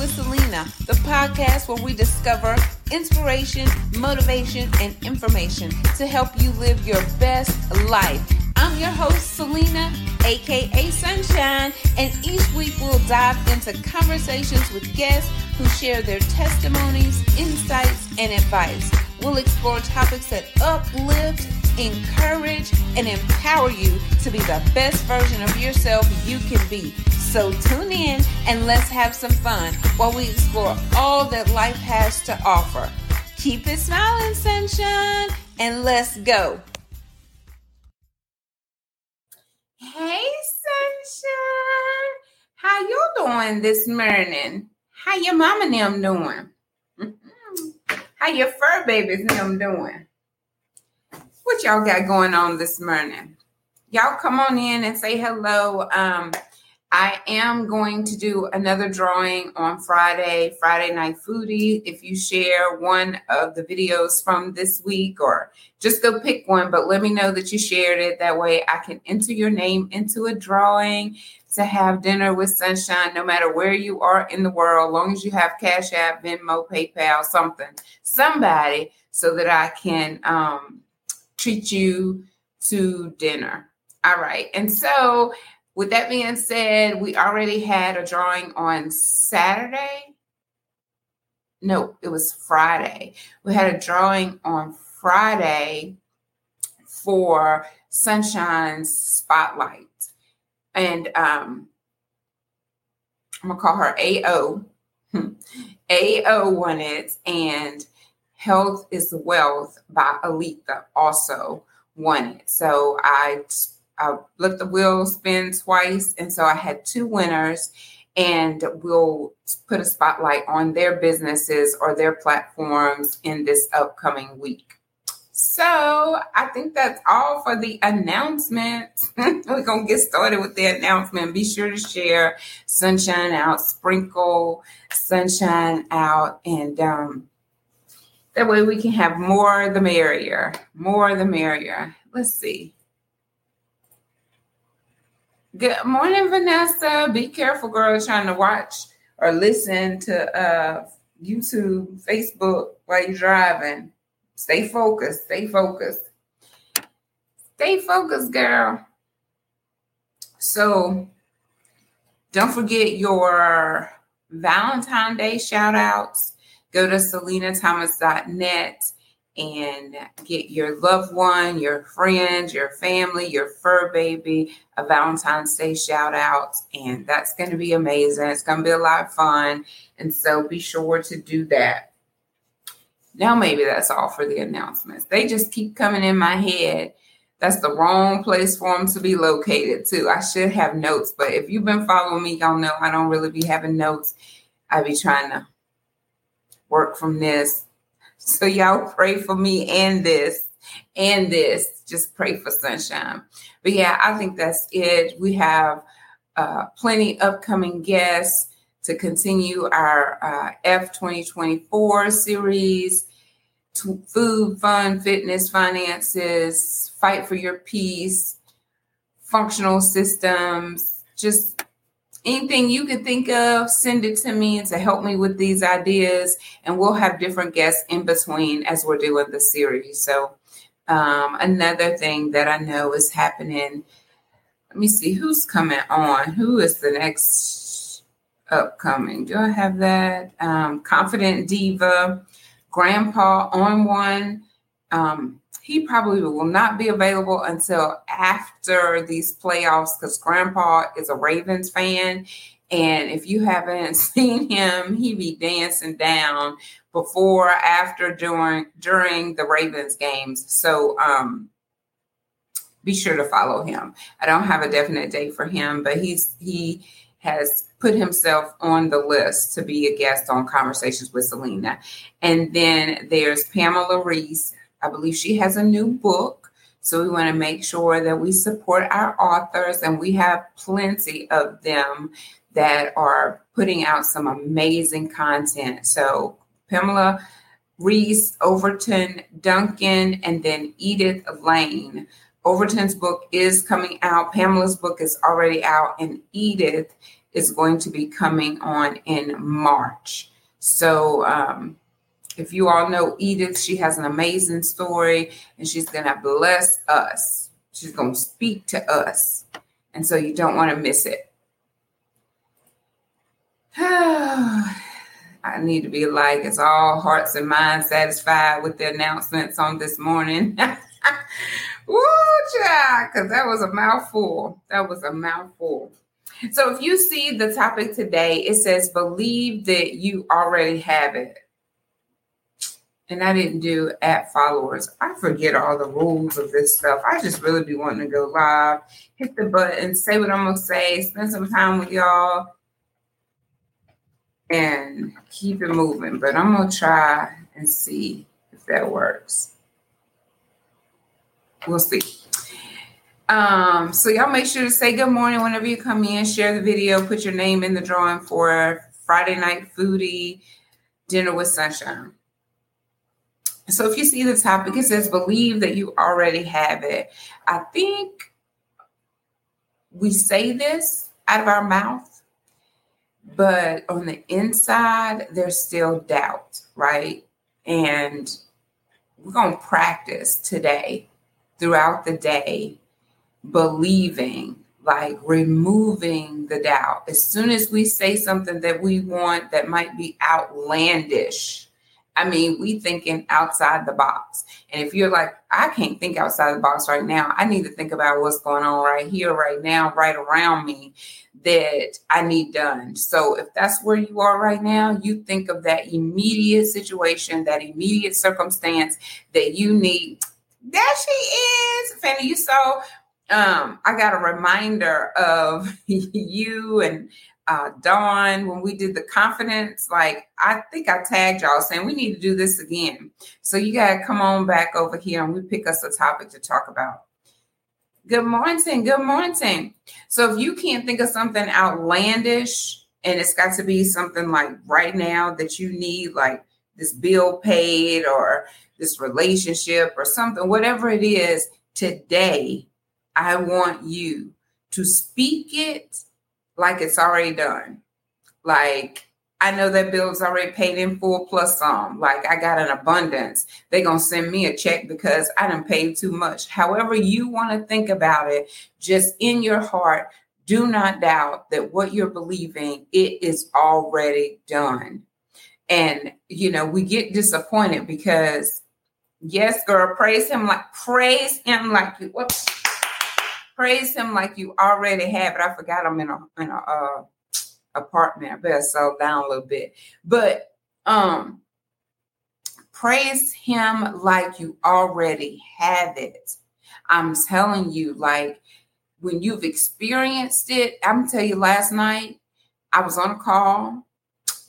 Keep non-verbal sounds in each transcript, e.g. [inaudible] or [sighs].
with Celena, the podcast where we discover inspiration, motivation, and information to help you live your best life. I'm your host, Celena, aka Sunshine, and each week we'll dive into conversations with guests who share their testimonies, insights, and advice. We'll explore topics that uplift, encourage, and empower you to be the best version of yourself you can be. So tune in and let's have some fun while we explore all that life has to offer. Keep it smiling, sunshine, and let's go. Hey, sunshine. How you doing this morning? How your mama and them doing? [laughs] How your fur babies and them doing? What y'all got going on this morning? Y'all come on in and say hello. Um, I am going to do another drawing on Friday, Friday Night Foodie. If you share one of the videos from this week, or just go pick one, but let me know that you shared it. That way I can enter your name into a drawing to have dinner with Sunshine, no matter where you are in the world, long as you have Cash App, Venmo, PayPal, something, somebody, so that I can um, treat you to dinner. All right. And so with that being said, we already had a drawing on Saturday. No, it was Friday. We had a drawing on Friday for Sunshine Spotlight. And um, I'm going to call her AO. AO [laughs] won it. And Health is Wealth by Aletha also won it. So I I let the wheel spin twice, and so I had two winners. And we'll put a spotlight on their businesses or their platforms in this upcoming week. So I think that's all for the announcement. [laughs] We're gonna get started with the announcement. Be sure to share sunshine out, sprinkle sunshine out, and um, that way we can have more the merrier. More the merrier. Let's see. Good morning, Vanessa. Be careful, girl, trying to watch or listen to uh, YouTube, Facebook while you're driving. Stay focused. Stay focused. Stay focused, girl. So don't forget your Valentine Day shout outs. Go to celenathomas.net and get your loved one, your friends, your family, your fur baby a Valentine's Day shout out. And that's going to be amazing. It's going to be a lot of fun. And so be sure to do that. Now, maybe that's all for the announcements. They just keep coming in my head. That's the wrong place for them to be located, too. I should have notes, but if you've been following me, y'all know I don't really be having notes. I be trying to work from this so y'all pray for me and this and this. Just pray for sunshine. But yeah, I think that's it. We have uh, plenty upcoming guests to continue our uh, F 2024 series food, fun, fitness, finances, fight for your peace, functional systems, just anything you could think of, send it to me to help me with these ideas. And we'll have different guests in between as we're doing the series. So, um, another thing that I know is happening. Let me see who's coming on. Who is the next upcoming? Do I have that? Um, Confident Diva, Grandpa on one. Um, he probably will not be available until after these playoffs because grandpa is a Ravens fan. And if you haven't [laughs] seen him, he be dancing down before, after, during during the Ravens games. So um be sure to follow him. I don't have a definite date for him, but he's he has put himself on the list to be a guest on Conversations with Celena. And then there's Pamela Reese, I believe she has a new book. So we want to make sure that we support our authors, and we have plenty of them that are putting out some amazing content. So Pamela Reese, Overton, Duncan, and then Edith Lane. Overton's book is coming out. Pamela's book is already out, and Edith is going to be coming on in March. So, um, if you all know Edith, she has an amazing story and she's going to bless us. She's going to speak to us. And so you don't want to miss it. [sighs] I need to be like, it's all hearts and minds satisfied with the announcements on this morning. [laughs] Woo, child, because that was a mouthful. That was a mouthful. So if you see the topic today, it says, believe that you already have it. And I didn't do at followers. I forget all the rules of this stuff. I just really be wanting to go live, hit the button, say what I'm to say, spend some time with y'all and keep it moving. But I'm gonna try and see if that works. We'll see. Um, so y'all make sure to say good morning whenever you come in, share the video, put your name in the drawing for Friday night foodie dinner with sunshine. So if you see the topic, it says believe that you already have it. I think we say this out of our mouth but on the inside, there's still doubt, right? And we're going to practice today throughout the day, believing, like removing the doubt. As soon as we say something that we want that might be outlandish, I mean, we thinking outside the box. And if you're like, I can't think outside the box right now, I need to think about what's going on right here, right now, right around me that I need done. So if that's where you are right now, you think of that immediate situation, that immediate circumstance that you need. There she is, Fanny. You saw um, I got a reminder of [laughs] you and uh, Dawn when we did the confidence. Like, I think I tagged y'all saying we need to do this again. So you got to come on back over here and we pick us a topic to talk about. Good morning. Good morning. So if you can't think of something outlandish and it's got to be something like right now that you need, like this bill paid or this relationship or something, whatever it is, today, I want you to speak it like it's already done. Like, I know that bill's already paid in full plus some. Like I got an abundance. They're gonna send me a check because I didn't pay too much. However, you want to think about it, just in your heart, do not doubt that what you're believing, it is already done. And you know, we get disappointed because yes, girl, praise him like praise him like you whoops praise him like you already have it. I forgot I'm in a in a uh, apartment. I better slow down a little bit. But um praise him like you already have it. I'm telling you, like when you've experienced it, I'm tell you last night, I was on a call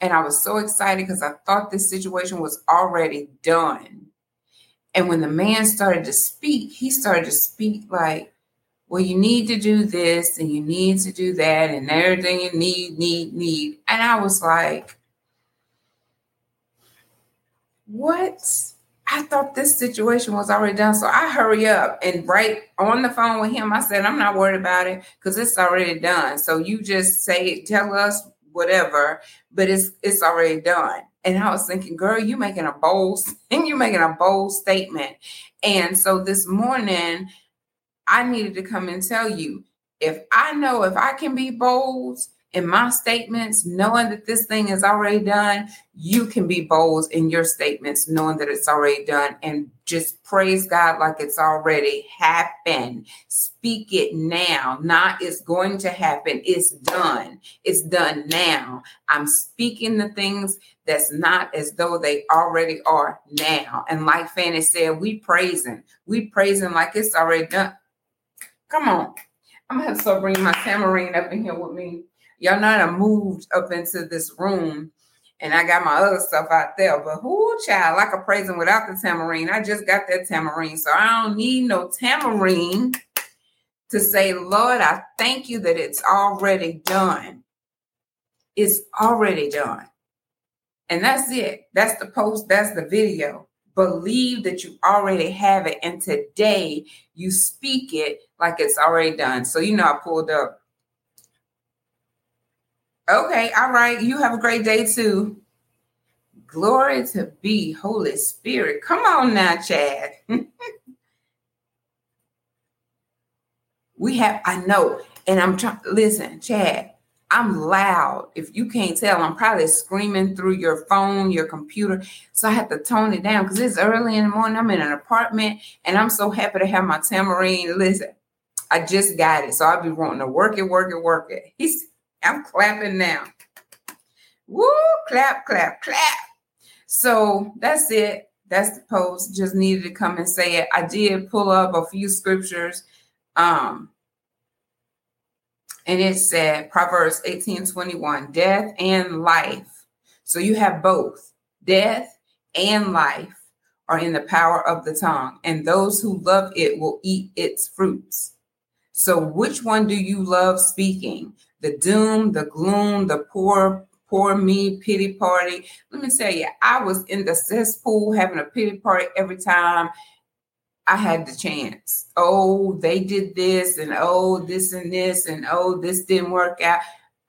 and I was so excited because I thought this situation was already done. And when the man started to speak, he started to speak like, well, you need to do this and you need to do that and everything you need, need, need. And I was like, what? I thought this situation was already done. So I hurry up and right on the phone with him. I said, I'm not worried about it because it's already done. So you just say, it, tell us whatever, but it's it's already done. And I was thinking, girl, you making a bold and [laughs] you making a bold statement. And so this morning I needed to come and tell you if I know if I can be bold in my statements, knowing that this thing is already done, you can be bold in your statements, knowing that it's already done, and just praise God like it's already happened. Speak it now, not it's going to happen. It's done. It's done now. I'm speaking the things that's not as though they already are now. And like Fanny said, we praising, we praising like it's already done. Come on. I'm gonna have to bring my tambourine up in here with me. Y'all know I moved up into this room and I got my other stuff out there. But who child, like a praising without the tambourine. I just got that tambourine. So I don't need no tambourine to say, Lord, I thank you that it's already done. It's already done. And that's it. That's the post, that's the video. Believe that you already have it. And today you speak it like it's already done. So, you know, I pulled up Okay, all right. You have a great day too. Glory to be Holy Spirit. Come on now, Chad. [laughs] we have, I know, and I'm trying, listen, Chad, I'm loud. If you can't tell, I'm probably screaming through your phone, your computer. So I have to tone it down because it's early in the morning. I'm in an apartment and I'm so happy to have my tambourine. Listen, I just got it. So I'll be wanting to work it, work it, work it. He's I'm clapping now. Woo, clap, clap, clap. So that's it. That's the post. Just needed to come and say it. I did pull up a few scriptures. Um, and it said Proverbs 18 21, death and life. So you have both death and life are in the power of the tongue, and those who love it will eat its fruits. So, which one do you love speaking? The doom, the gloom, the poor, poor me pity party. Let me tell you, I was in the cesspool having a pity party every time I had the chance. Oh, they did this, and oh, this and this, and oh, this didn't work out.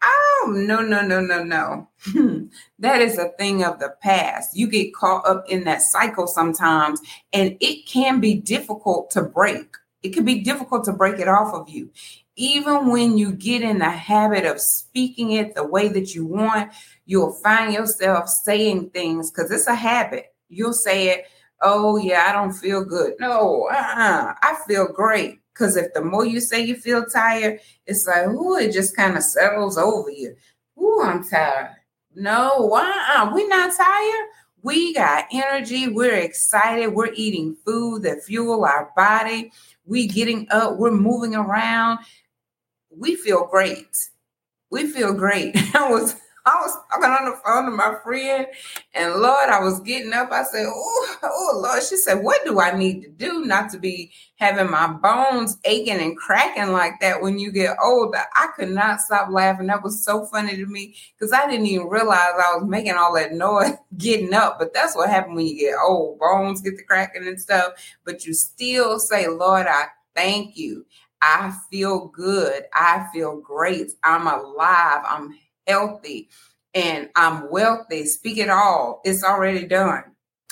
Oh, no, no, no, no, no. [laughs] that is a thing of the past. You get caught up in that cycle sometimes, and it can be difficult to break. It can be difficult to break it off of you. Even when you get in the habit of speaking it the way that you want, you'll find yourself saying things because it's a habit. You'll say it oh yeah, I don't feel good. No, uh-uh. I feel great. Because if the more you say you feel tired, it's like, oh, it just kind of settles over you. Oh, I'm tired. No, uh-uh. we're not tired. We got energy. We're excited. We're eating food that fuel our body. We getting up. We're moving around. We feel great. We feel great. [laughs] I was I was talking on the phone to my friend, and Lord, I was getting up. I said, Oh, oh, Lord. She said, What do I need to do not to be having my bones aching and cracking like that when you get older? I could not stop laughing. That was so funny to me because I didn't even realize I was making all that noise [laughs] getting up. But that's what happened when you get old. Bones get the cracking and stuff, but you still say, Lord, I thank you. I feel good. I feel great. I'm alive. I'm healthy, and I'm wealthy. Speak it all. It's already done.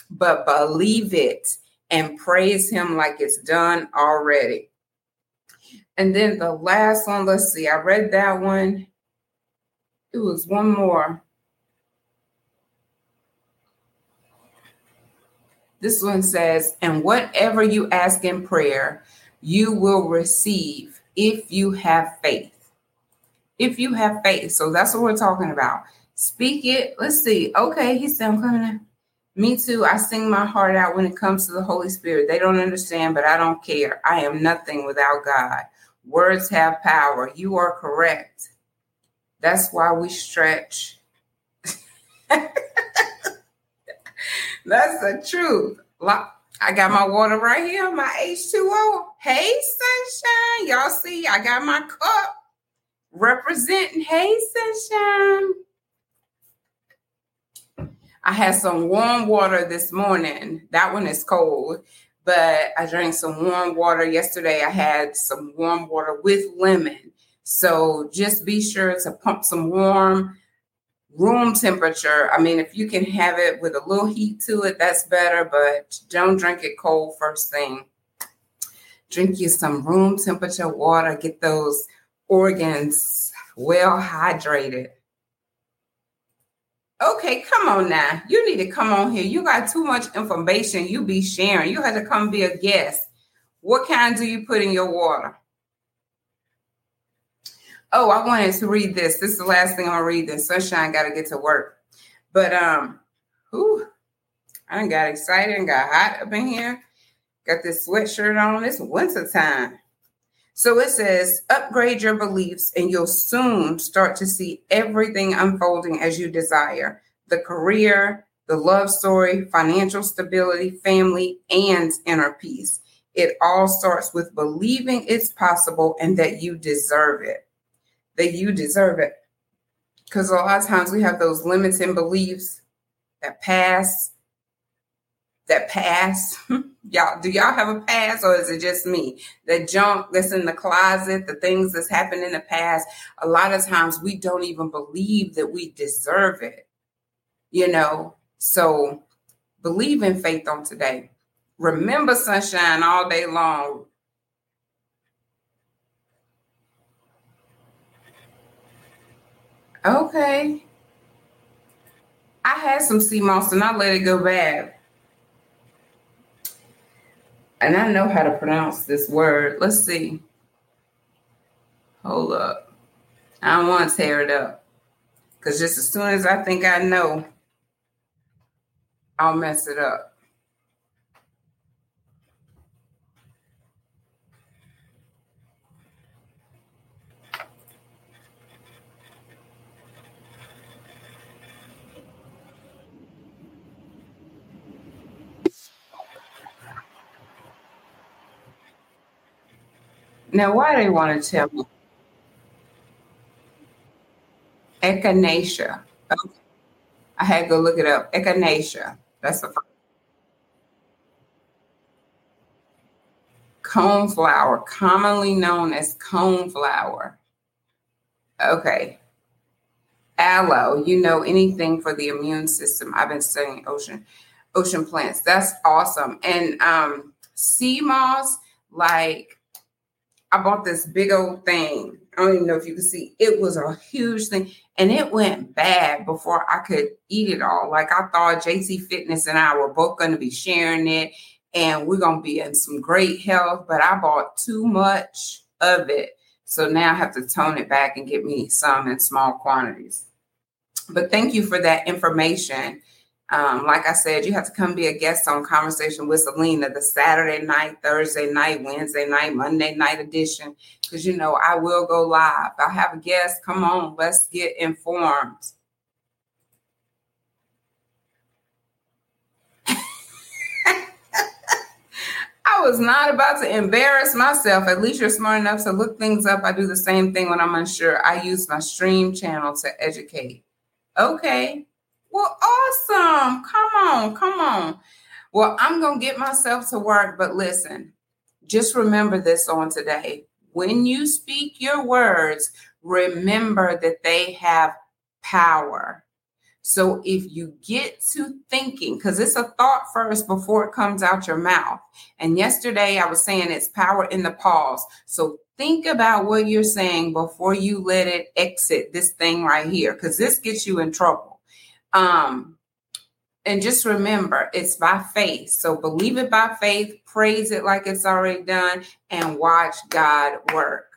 But believe it and praise Him like it's done already. And then the last one, let's see, I read that one. It was one more. This one says, and whatever you ask in prayer, you will receive if you have faith if you have faith. So that's what we're talking about. Speak it. Let's see. Okay, he said, I'm coming. Me too. I sing my heart out when it comes to the Holy Spirit. They don't understand, but I don't care. I am nothing without God. Words have power. You are correct. That's why we stretch. [laughs] That's the truth. I got my water right here, my H2O. Hey, sunshine. Y'all see, I got my cup representing. Hey, sunshine. I had some warm water this morning. That one is cold, but I drank some warm water yesterday. I had some warm water with lemon. So just be sure to pump some warm room temperature. I mean, if you can have it with a little heat to it, that's better, but don't drink it cold first thing. Drink you some room temperature water, get those organs well hydrated. Okay, come on now. You need to come on here. You got too much information you be sharing. You have to come be a guest. What kind do you put in your water? Oh, I wanted to read this. This is the last thing I'll read. Then sunshine got to get to work. But um, whew, I got excited and got hot up in here. Got this sweatshirt on. It's winter time. So it says, upgrade your beliefs and you'll soon start to see everything unfolding as you desire the career, the love story, financial stability, family, and inner peace. It all starts with believing it's possible and that you deserve it. That you deserve it. Because a lot of times we have those limits and beliefs that pass that past [laughs] y'all do y'all have a past or is it just me? The junk that's in the closet the things that's happened in the past a lot of times we don't even believe that we deserve it you know? So believe in faith on today. Remember sunshine all day long. Okay. I had some sea moss and i let it go bad and I know how to pronounce this word. Let's see. Hold up. I don't want to tear it up. Because just as soon as I think I know, I'll mess it up. Now, why they want to tell me? Echinacea. Okay. I had to go look it up. Echinacea. That's the cone flower, commonly known as cone flower. Okay. Aloe, you know anything for the immune system. I've been studying ocean ocean plants. That's awesome. And um sea moss, like I bought this big old thing. I don't even know if you can see. It was a huge thing, and it went bad before I could eat it all. Like I thought, JC Fitness and I were both going to be sharing it, and we're going to be in some great health. But I bought too much of it, so now I have to tone it back and get me some in small quantities. But thank you for that information. Um, like I said, you have to come be a guest on Conversation with Celena the Saturday night, Thursday night, Wednesday night, Monday night edition. Because you know, I will go live. I'll have a guest. Come on, let's get informed. [laughs] I was not about to embarrass myself. At least you're smart enough to look things up. I do the same thing when I'm unsure. I use my stream channel to educate. Okay. Well, awesome. Come on, come on. Well, I'm going to get myself to work, but listen, just remember this on today. When you speak your words, remember that they have power. So if you get to thinking, because it's a thought first before it comes out your mouth. And yesterday I was saying it's power in the pause. So think about what you're saying before you let it exit this thing right here, because this gets you in trouble. Um, and just remember, it's by faith. So believe it by faith, praise it like it's already done, and watch God work.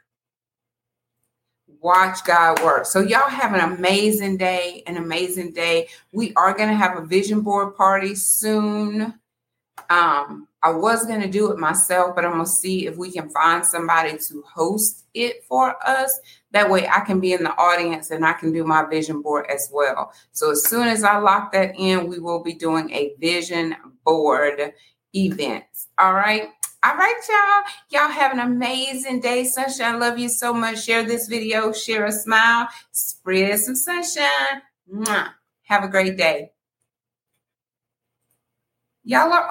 Watch God work. So, y'all have an amazing day, an amazing day. We are going to have a vision board party soon. Um, I was going to do it myself, but I'm going to see if we can find somebody to host it for us. That way I can be in the audience and I can do my vision board as well. So as soon as I lock that in, we will be doing a vision board event. All right. All right, y'all. Y'all have an amazing day. Sunshine, I love you so much. Share this video, share a smile, spread some sunshine. Mwah. Have a great day. Y'all are